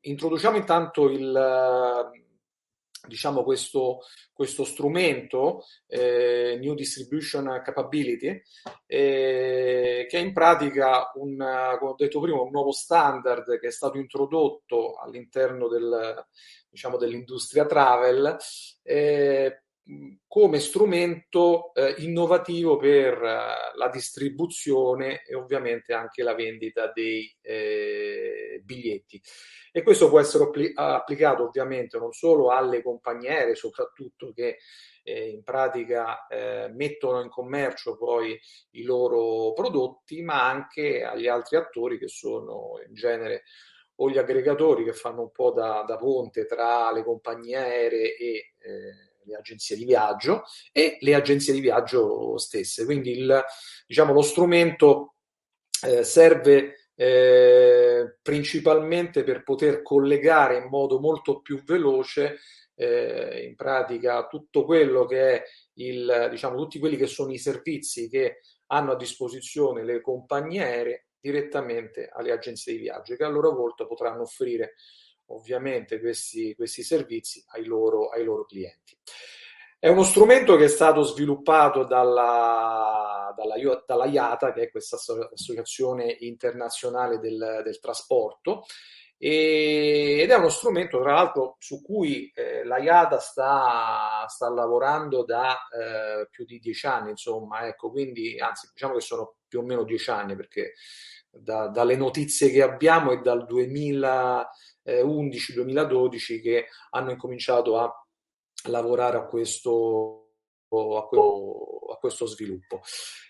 introduciamo intanto il, diciamo questo, questo strumento eh, New Distribution Capability eh, che è in pratica un, come ho detto prima un nuovo standard che è stato introdotto all'interno del, diciamo, dell'industria travel eh, come strumento eh, innovativo per uh, la distribuzione e ovviamente anche la vendita dei eh, biglietti. E questo può essere appli- applicato ovviamente non solo alle compagnie aeree, soprattutto che eh, in pratica eh, mettono in commercio poi i loro prodotti, ma anche agli altri attori che sono in genere o gli aggregatori che fanno un po' da, da ponte tra le compagnie aeree e eh, le agenzie di viaggio e le agenzie di viaggio stesse. Quindi il, diciamo, lo strumento eh, serve eh, principalmente per poter collegare in modo molto più veloce eh, in pratica tutto quello che è il, diciamo, tutti quelli che sono i servizi che hanno a disposizione le compagnie aeree direttamente alle agenzie di viaggio che a loro volta potranno offrire ovviamente questi, questi servizi ai loro, ai loro clienti. È uno strumento che è stato sviluppato dalla, dalla, dalla IATA, che è questa associazione internazionale del, del trasporto, ed è uno strumento, tra l'altro, su cui eh, la IATA sta, sta lavorando da eh, più di dieci anni, insomma, ecco, quindi, anzi, diciamo che sono più o meno dieci anni, perché da, dalle notizie che abbiamo è dal 2000 2011-2012 che hanno incominciato a lavorare a questo, a questo, a questo sviluppo.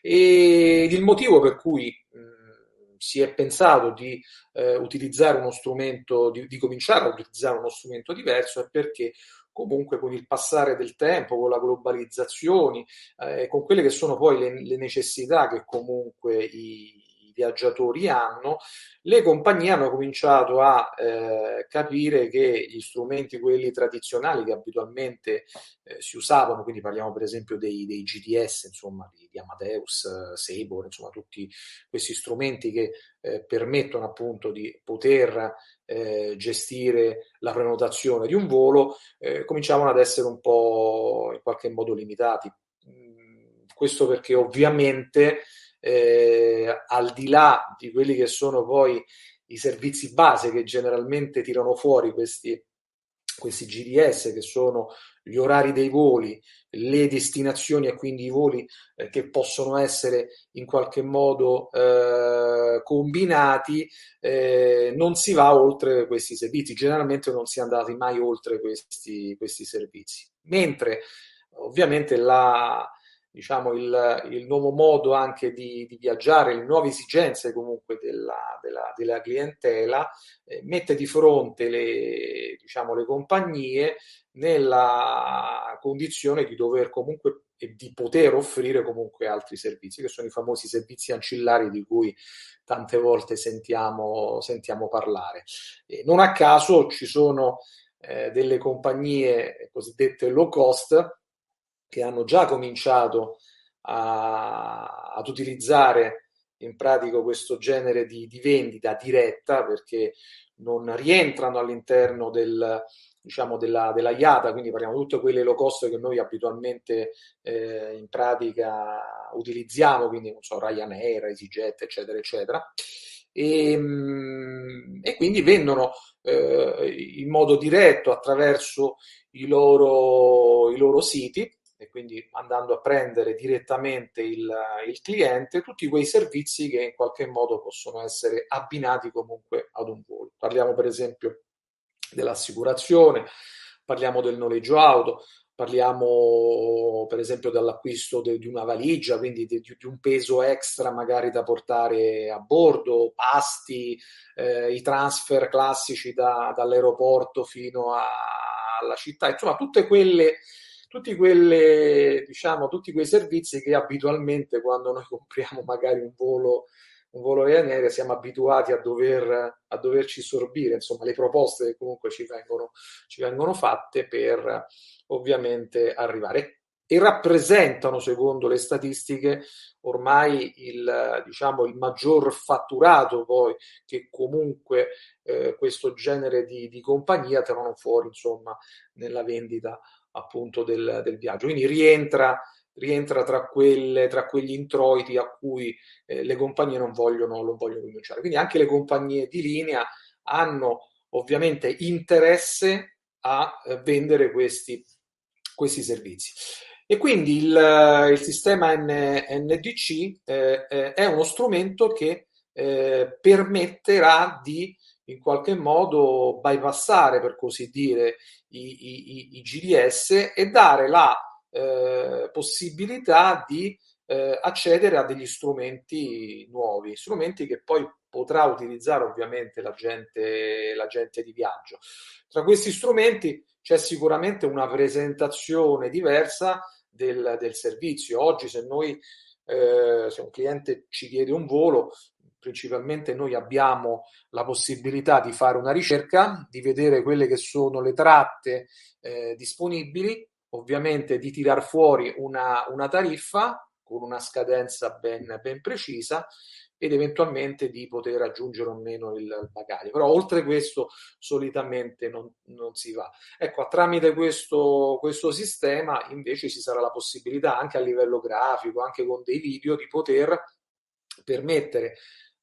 E il motivo per cui mh, si è pensato di eh, utilizzare uno strumento, di, di cominciare a utilizzare uno strumento diverso è perché comunque con il passare del tempo, con la globalizzazione, eh, con quelle che sono poi le, le necessità che comunque i, viaggiatori hanno, le compagnie hanno cominciato a eh, capire che gli strumenti, quelli tradizionali che abitualmente eh, si usavano, quindi parliamo per esempio dei, dei GDS, insomma, di, di Amadeus, Sabor, insomma, tutti questi strumenti che eh, permettono appunto di poter eh, gestire la prenotazione di un volo, eh, cominciavano ad essere un po' in qualche modo limitati. Mm, questo perché ovviamente eh, al di là di quelli che sono poi i servizi base che generalmente tirano fuori questi, questi GDS, che sono gli orari dei voli, le destinazioni e quindi i voli eh, che possono essere in qualche modo eh, combinati, eh, non si va oltre questi servizi. Generalmente non si è andati mai oltre questi, questi servizi. Mentre ovviamente la, diciamo, il, il, nuovo modo anche di, di, viaggiare, le nuove esigenze comunque della, della, della clientela, eh, mette di fronte le, diciamo, le compagnie nella condizione di dover comunque e di poter offrire comunque altri servizi, che sono i famosi servizi ancillari di cui tante volte sentiamo, sentiamo parlare. E non a caso ci sono eh, delle compagnie cosiddette low cost che hanno già cominciato a, ad utilizzare in pratica questo genere di, di, vendita diretta perché non rientrano all'interno del, diciamo, della, della IATA, quindi parliamo di tutte quelle low cost che noi abitualmente eh, in pratica utilizziamo, quindi non so, Ryanair, EasyJet, eccetera, eccetera. E, ehm, e quindi vendono eh, in modo diretto attraverso i loro, i loro siti e quindi andando a prendere direttamente il, il, cliente tutti quei servizi che in qualche modo possono essere abbinati comunque ad un volo. Parliamo per esempio dell'assicurazione, parliamo del noleggio auto, parliamo per esempio dell'acquisto de, di una valigia, quindi di, di, un peso extra magari da portare a bordo, pasti, eh, i transfer classici da, dall'aeroporto fino a, alla città, insomma tutte quelle tutti, quelle, diciamo, tutti quei servizi che abitualmente quando noi compriamo magari un volo, un volo aereo siamo abituati a, dover, a doverci sorbire, insomma le proposte che comunque ci vengono, ci vengono fatte per ovviamente arrivare. e rappresentano, secondo le statistiche, ormai il, diciamo, il maggior fatturato poi che comunque eh, questo genere di, di compagnia tirano fuori insomma nella vendita appunto del, del viaggio. Quindi rientra rientra tra, quelle, tra quegli introiti a cui eh, le compagnie non vogliono, non vogliono rinunciare. Quindi anche le compagnie di linea hanno ovviamente interesse a eh, vendere questi, questi servizi. E quindi il, il sistema NDC eh, eh, è uno strumento che eh, permetterà di in qualche modo bypassare, per così dire, i, i, i GDS e dare la eh, possibilità di eh, accedere a degli strumenti nuovi, strumenti che poi potrà utilizzare ovviamente la gente, la gente di viaggio. Tra questi strumenti c'è sicuramente una presentazione diversa del, del servizio. Oggi se noi eh, se un cliente ci chiede un volo, principalmente noi abbiamo la possibilità di fare una ricerca, di vedere quelle che sono le tratte eh, disponibili ovviamente di tirar fuori una, una tariffa con una scadenza ben, ben, precisa ed eventualmente di poter aggiungere o meno il bagaglio. Però oltre questo solitamente non, non si va. Ecco, tramite questo, questo, sistema invece ci sarà la possibilità anche a livello grafico, anche con dei video, di poter permettere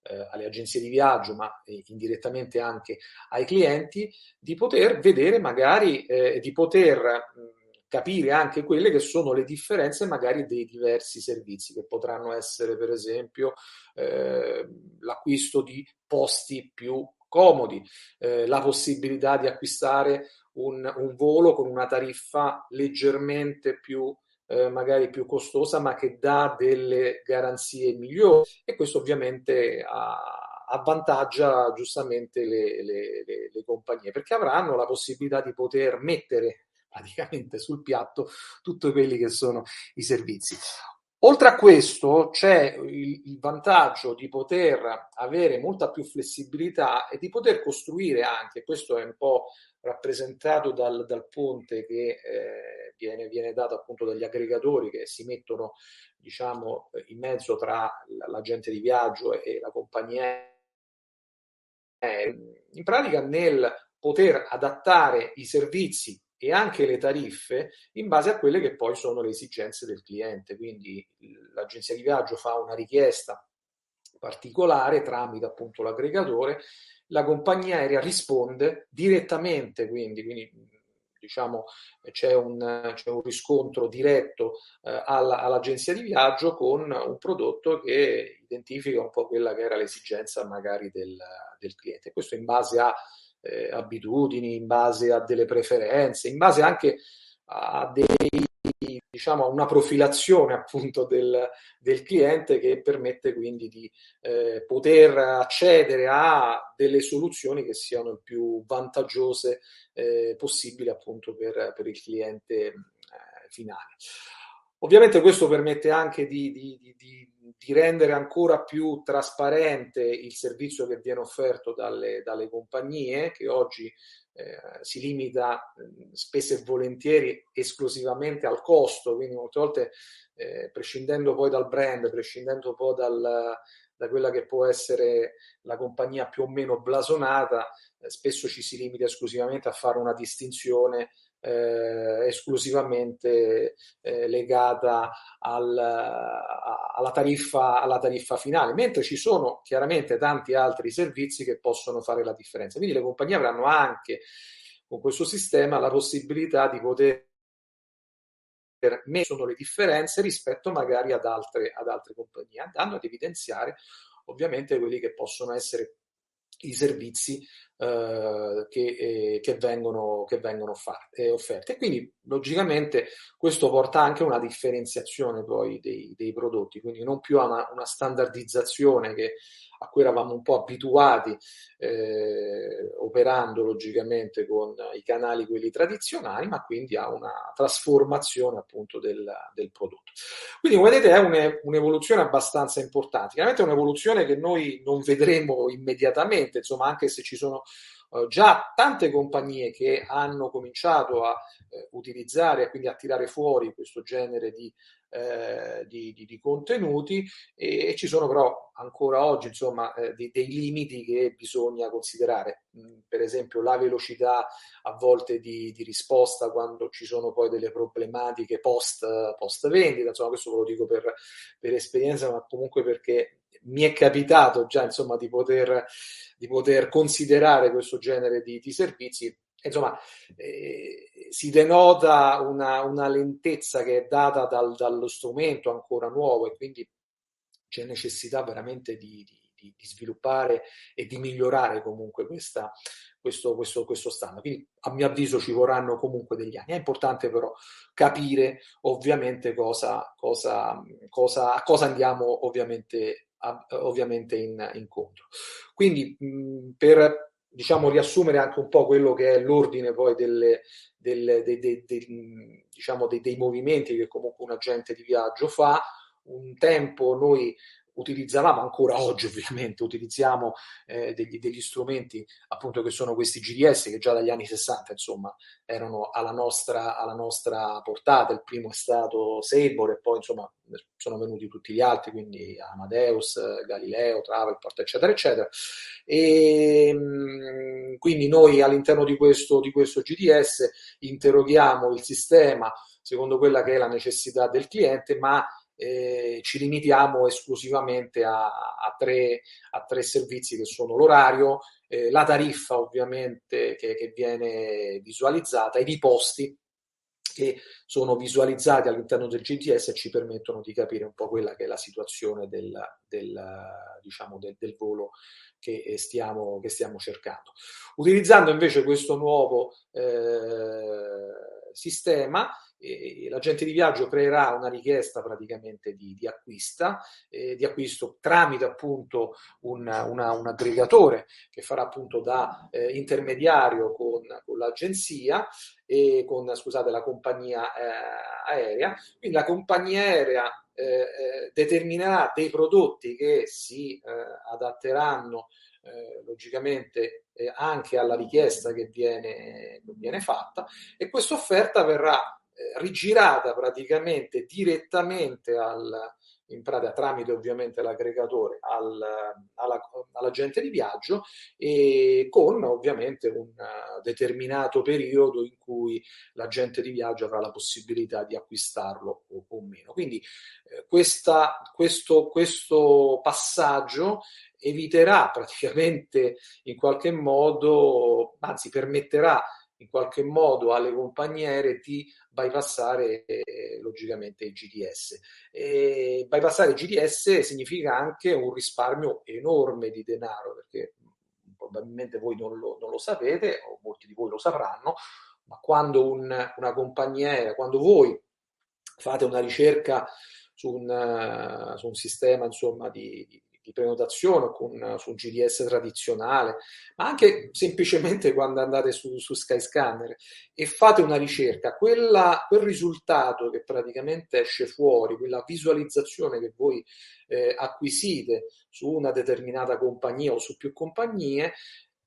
eh, alle agenzie di viaggio, ma eh, indirettamente anche ai clienti, di poter vedere magari, eh, di poter mh, capire anche quelle che sono le differenze magari dei diversi servizi che potranno essere per esempio eh, l'acquisto di posti più comodi, eh, la possibilità di acquistare un, un, volo con una tariffa leggermente più eh, magari più costosa ma che dà delle garanzie migliori e questo ovviamente avvantaggia giustamente le, le, le, le compagnie perché avranno la possibilità di poter mettere praticamente sul piatto tutti quelli che sono i servizi. Oltre a questo c'è il, il, vantaggio di poter avere molta più flessibilità e di poter costruire anche, questo è un po' rappresentato dal, dal ponte che eh, viene, viene, dato appunto dagli aggregatori che si mettono diciamo in mezzo tra l'agente di viaggio e la compagnia. In pratica nel poter adattare i servizi e anche le tariffe in base a quelle che poi sono le esigenze del cliente. Quindi l'agenzia di viaggio fa una richiesta particolare tramite appunto l'aggregatore, la compagnia aerea risponde direttamente, quindi, quindi diciamo c'è un, c'è un riscontro diretto eh, alla, all'agenzia di viaggio con un prodotto che identifica un po' quella che era l'esigenza magari del, del cliente. Questo in base a eh, abitudini, in base a delle preferenze, in base anche a dei diciamo, una profilazione appunto del, del, cliente che permette quindi di eh, poter accedere a delle soluzioni che siano il più vantaggiose eh, possibili appunto per, per il cliente eh, finale. Ovviamente questo permette anche di, di, di, di, rendere ancora più trasparente il servizio che viene offerto dalle, dalle compagnie, che oggi eh, si limita spesso e volentieri esclusivamente al costo, quindi molte volte eh, prescindendo poi dal brand, prescindendo poi dal, da quella che può essere la compagnia più o meno blasonata, eh, spesso ci si limita esclusivamente a fare una distinzione eh, esclusivamente eh, legata al, a, alla, tariffa, alla tariffa finale, mentre ci sono chiaramente tanti altri servizi che possono fare la differenza. Quindi le compagnie avranno anche con questo sistema la possibilità di poter me sono le differenze rispetto magari ad altre, ad altre compagnie, andando ad evidenziare ovviamente quelli che possono essere i servizi eh, che, eh, che, vengono, che vengono fatti, eh, offerti. E quindi logicamente questo porta anche a una differenziazione poi dei, dei prodotti, quindi non più a una, una standardizzazione che a cui eravamo un po' abituati eh, operando logicamente con i canali quelli tradizionali, ma quindi a una trasformazione appunto del, del prodotto. Quindi come vedete è un, un'evoluzione abbastanza importante, chiaramente è un'evoluzione che noi non vedremo immediatamente, insomma anche se ci sono Uh, già tante compagnie che hanno cominciato a eh, utilizzare e quindi attirare fuori questo genere di, eh, di, di, di contenuti e, e, ci sono però ancora oggi insomma eh, dei, dei, limiti che bisogna considerare, mm, per esempio la velocità a volte di, risposta quando ci sono poi delle problematiche post, post vendita, insomma questo ve lo dico per, per esperienza ma comunque perché mi è capitato già insomma di poter, di poter considerare questo genere di, di servizi insomma, eh, si denota una, una, lentezza che è data dal, dallo strumento ancora nuovo e quindi c'è necessità veramente di, di, di sviluppare e di migliorare comunque questa, questo, questo, questo standard. Quindi a mio avviso ci vorranno comunque degli anni. È importante però capire ovviamente cosa, cosa, cosa, a cosa andiamo ovviamente, ovviamente in, incontro. Quindi per diciamo, riassumere anche un po' quello che è l'ordine poi delle, delle, dei, dei, dei, diciamo, dei, movimenti che comunque un agente di viaggio fa. Un tempo noi utilizzavamo ancora oggi ovviamente, utilizziamo eh, degli, degli, strumenti appunto che sono questi GDS che già dagli anni 60 insomma erano alla nostra, alla nostra portata, il primo è stato Sabor e poi insomma sono venuti tutti gli altri, quindi Amadeus, Galileo, Travelport eccetera eccetera. E ehm, quindi noi all'interno di questo, di questo GDS interroghiamo il sistema secondo quella che è la necessità del cliente ma eh, ci limitiamo esclusivamente a, a, tre, a, tre, servizi che sono l'orario, eh, la tariffa ovviamente che, che, viene visualizzata ed i posti che sono visualizzati all'interno del GTS e ci permettono di capire un po' quella che è la situazione del, del, diciamo del, del volo che stiamo, che stiamo, cercando. Utilizzando invece questo nuovo eh, sistema, eh, l'agente di viaggio creerà una richiesta praticamente di, di, acquista, eh, di acquisto tramite appunto un, una, un, aggregatore che farà appunto da eh, intermediario con, con, l'agenzia e con scusate, la compagnia eh, aerea. Quindi la compagnia aerea eh, eh, determinerà dei prodotti che si adatteranno logicamente anche alla richiesta che viene, che viene fatta e questa offerta verrà rigirata praticamente direttamente al, in pratica tramite ovviamente l'aggregatore al, alla, all'agente di viaggio e con ovviamente un determinato periodo in cui l'agente di viaggio avrà la possibilità di acquistarlo o, o meno. Quindi eh, questa, questo, questo passaggio eviterà praticamente in qualche modo, anzi permetterà in qualche modo alle compagniere di bypassare eh, logicamente il GDS. E bypassare il GDS significa anche un risparmio enorme di denaro, perché probabilmente voi non lo, non lo sapete, o molti di voi lo sapranno, ma quando un, una compagnia, quando voi fate una ricerca su un, su un sistema insomma, di, di di prenotazione con, su un GDS tradizionale, ma anche semplicemente quando andate su, su Skyscanner e fate una ricerca, quella, quel risultato che praticamente esce fuori, quella visualizzazione che voi eh, acquisite su una determinata compagnia o su più compagnie,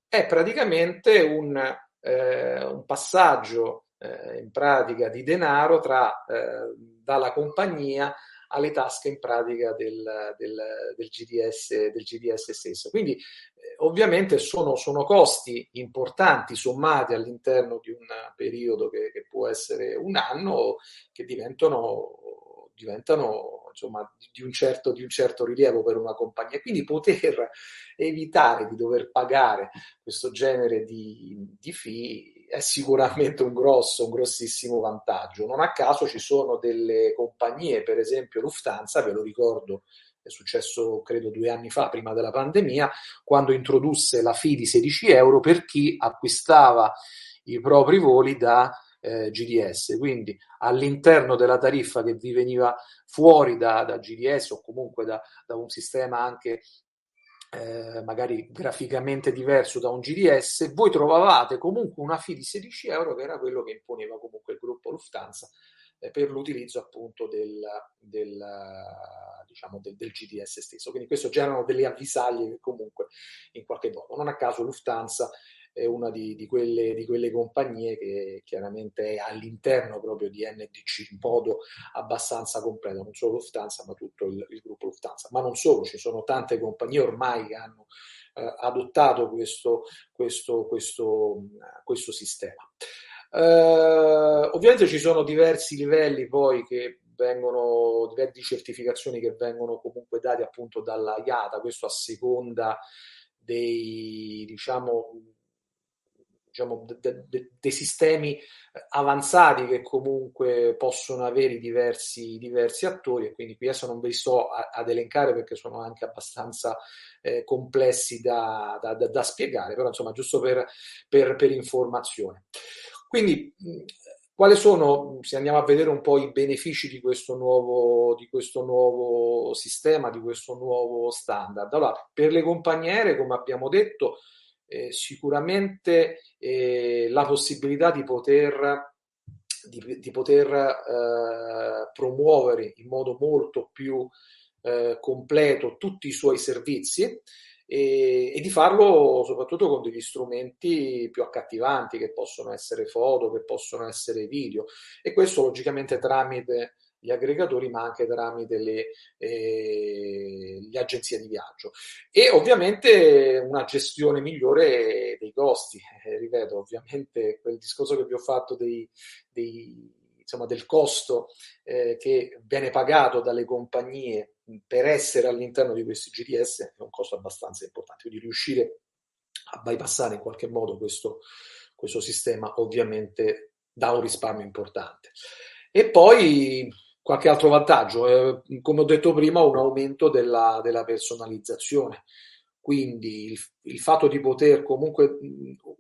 è praticamente un, eh, un passaggio eh, in pratica di denaro tra, eh, dalla compagnia alle tasche in pratica del, del, del, GDS, del GDS stesso. Quindi eh, ovviamente sono, sono, costi importanti sommati all'interno di un periodo che, che può essere un anno che diventano, diventano insomma, di, un certo, di un certo rilievo per una compagnia. Quindi poter evitare di dover pagare questo genere di, di fee è sicuramente un grosso, un grossissimo vantaggio. Non a caso ci sono delle compagnie, per esempio Lufthansa, ve lo ricordo, è successo credo due anni fa, prima della pandemia, quando introdusse la fee di 16 euro per chi acquistava i propri voli da eh, GDS. Quindi all'interno della tariffa che vi veniva fuori da, da GDS o comunque da, da un sistema anche eh, magari graficamente diverso da un GDS, voi trovavate comunque una fee di 16 euro che era quello che imponeva comunque il gruppo Lufthansa eh, per l'utilizzo appunto del, del, diciamo, del, del, GDS stesso. Quindi questo generano delle avvisaglie che comunque in qualche modo, non a caso Lufthansa è una di, di, quelle, di, quelle, compagnie che chiaramente è all'interno proprio di NDC in modo abbastanza completo, non solo Lufthansa ma tutto il, il gruppo Lufthansa. Ma non solo, ci sono tante compagnie ormai che hanno eh, adottato questo, questo, questo, questo sistema. Uh, ovviamente ci sono diversi livelli poi che vengono, diverse certificazioni che vengono comunque date appunto dalla IATA, questo a seconda dei, diciamo, diciamo, de, de, dei sistemi avanzati che comunque possono avere diversi, diversi attori e quindi qui adesso non ve li sto a, ad elencare perché sono anche abbastanza eh, complessi da, da, da, da, spiegare, però insomma giusto per, per, per informazione. Quindi quali sono, se andiamo a vedere un po' i benefici di questo nuovo, di questo nuovo sistema, di questo nuovo standard? Allora, per le compagniere, come abbiamo detto, eh, sicuramente eh, la possibilità di poter, di, di poter eh, promuovere in modo molto più eh, completo tutti i suoi servizi e, e, di farlo soprattutto con degli strumenti più accattivanti che possono essere foto, che possono essere video e questo logicamente tramite gli aggregatori ma anche tramite le, eh, le, agenzie di viaggio e ovviamente una gestione migliore dei costi eh, ripeto ovviamente quel discorso che vi ho fatto dei, dei insomma, del costo eh, che viene pagato dalle compagnie per essere all'interno di questi GTS è un costo abbastanza importante, quindi riuscire a bypassare in qualche modo questo, questo sistema ovviamente dà un risparmio importante. E poi qualche altro vantaggio, eh, come ho detto prima, un aumento della, della personalizzazione. Quindi il, il, fatto di poter comunque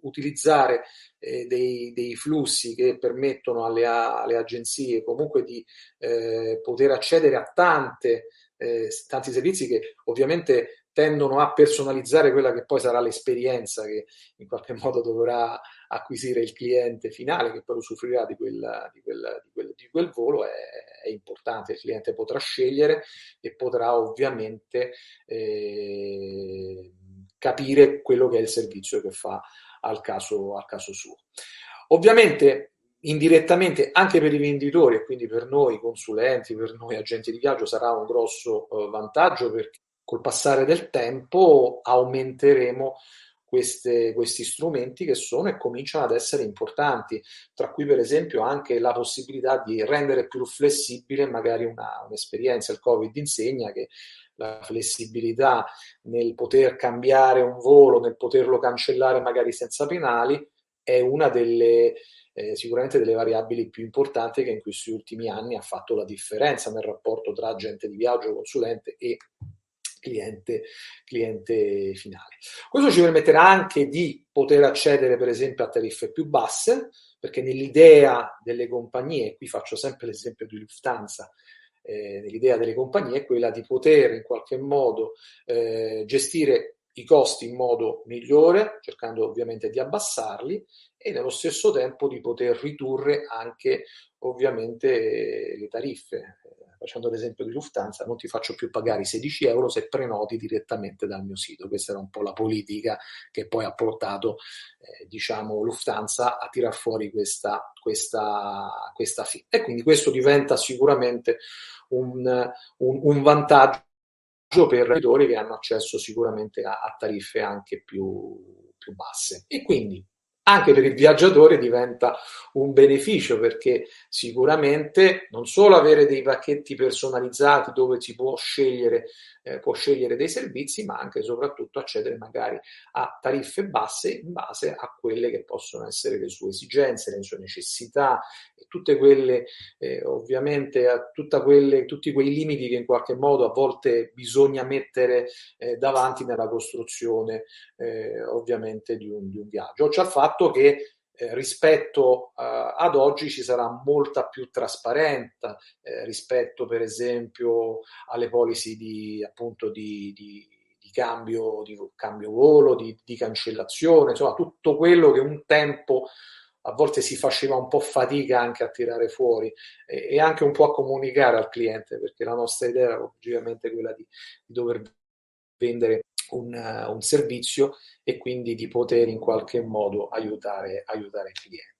utilizzare eh, dei, dei, flussi che permettono alle, alle agenzie comunque di eh, poter accedere a tante eh, tanti servizi che ovviamente tendono a personalizzare quella che poi sarà l'esperienza che in qualche modo dovrà acquisire il cliente finale che poi usufruirà di, quella, di, quella, di, quel, di quel, volo è, è, importante, il cliente potrà scegliere e potrà ovviamente eh, capire quello che è il servizio che fa al caso, al caso suo. Ovviamente indirettamente anche per i venditori e quindi per noi consulenti, per noi agenti di viaggio sarà un grosso uh, vantaggio perché col passare del tempo aumenteremo queste, questi strumenti che sono e cominciano ad essere importanti, tra cui per esempio anche la possibilità di rendere più flessibile magari una, un'esperienza. Il Covid insegna che la flessibilità nel poter cambiare un volo, nel poterlo cancellare magari senza penali, è una delle, eh, sicuramente delle variabili più importanti che in questi ultimi anni ha fatto la differenza nel rapporto tra agente di viaggio, consulente e cliente, cliente finale. Questo ci permetterà anche di poter accedere per esempio a tariffe più basse, perché nell'idea delle compagnie, qui faccio sempre l'esempio di Lufthansa, eh, nell'idea delle compagnie è quella di poter in qualche modo eh, gestire i costi in modo migliore, cercando ovviamente di abbassarli e nello stesso tempo di poter ridurre anche ovviamente le tariffe. Facendo l'esempio di Lufthansa, non ti faccio più pagare i 16 euro se prenoti direttamente dal mio sito. Questa era un po' la politica che poi ha portato, eh, diciamo, Lufthansa a tirar fuori questa, questa, questa fine. E quindi questo diventa sicuramente un, un, un vantaggio per i creditori che hanno accesso sicuramente a, a tariffe anche più, più basse. E quindi anche per il viaggiatore diventa un beneficio perché sicuramente non solo avere dei pacchetti personalizzati dove si può scegliere eh, può scegliere dei servizi, ma anche e soprattutto accedere magari a tariffe basse in base a quelle che possono essere le sue esigenze, le sue necessità e tutte quelle, eh, ovviamente, a quelle, tutti quei limiti che in qualche modo a volte bisogna mettere eh, davanti nella costruzione, eh, ovviamente, di un, di un viaggio. Ciò al fatto che eh, rispetto uh, ad oggi ci sarà molta più trasparenza eh, rispetto per esempio alle policy di, appunto, di, di, di cambio, cambio volo, di, cancellazione, insomma tutto quello che un tempo a volte si faceva un po' fatica anche a tirare fuori e, e anche un po' a comunicare al cliente perché la nostra idea era ovviamente quella di dover vendere un, un servizio e quindi di poter in qualche modo aiutare, aiutare il cliente.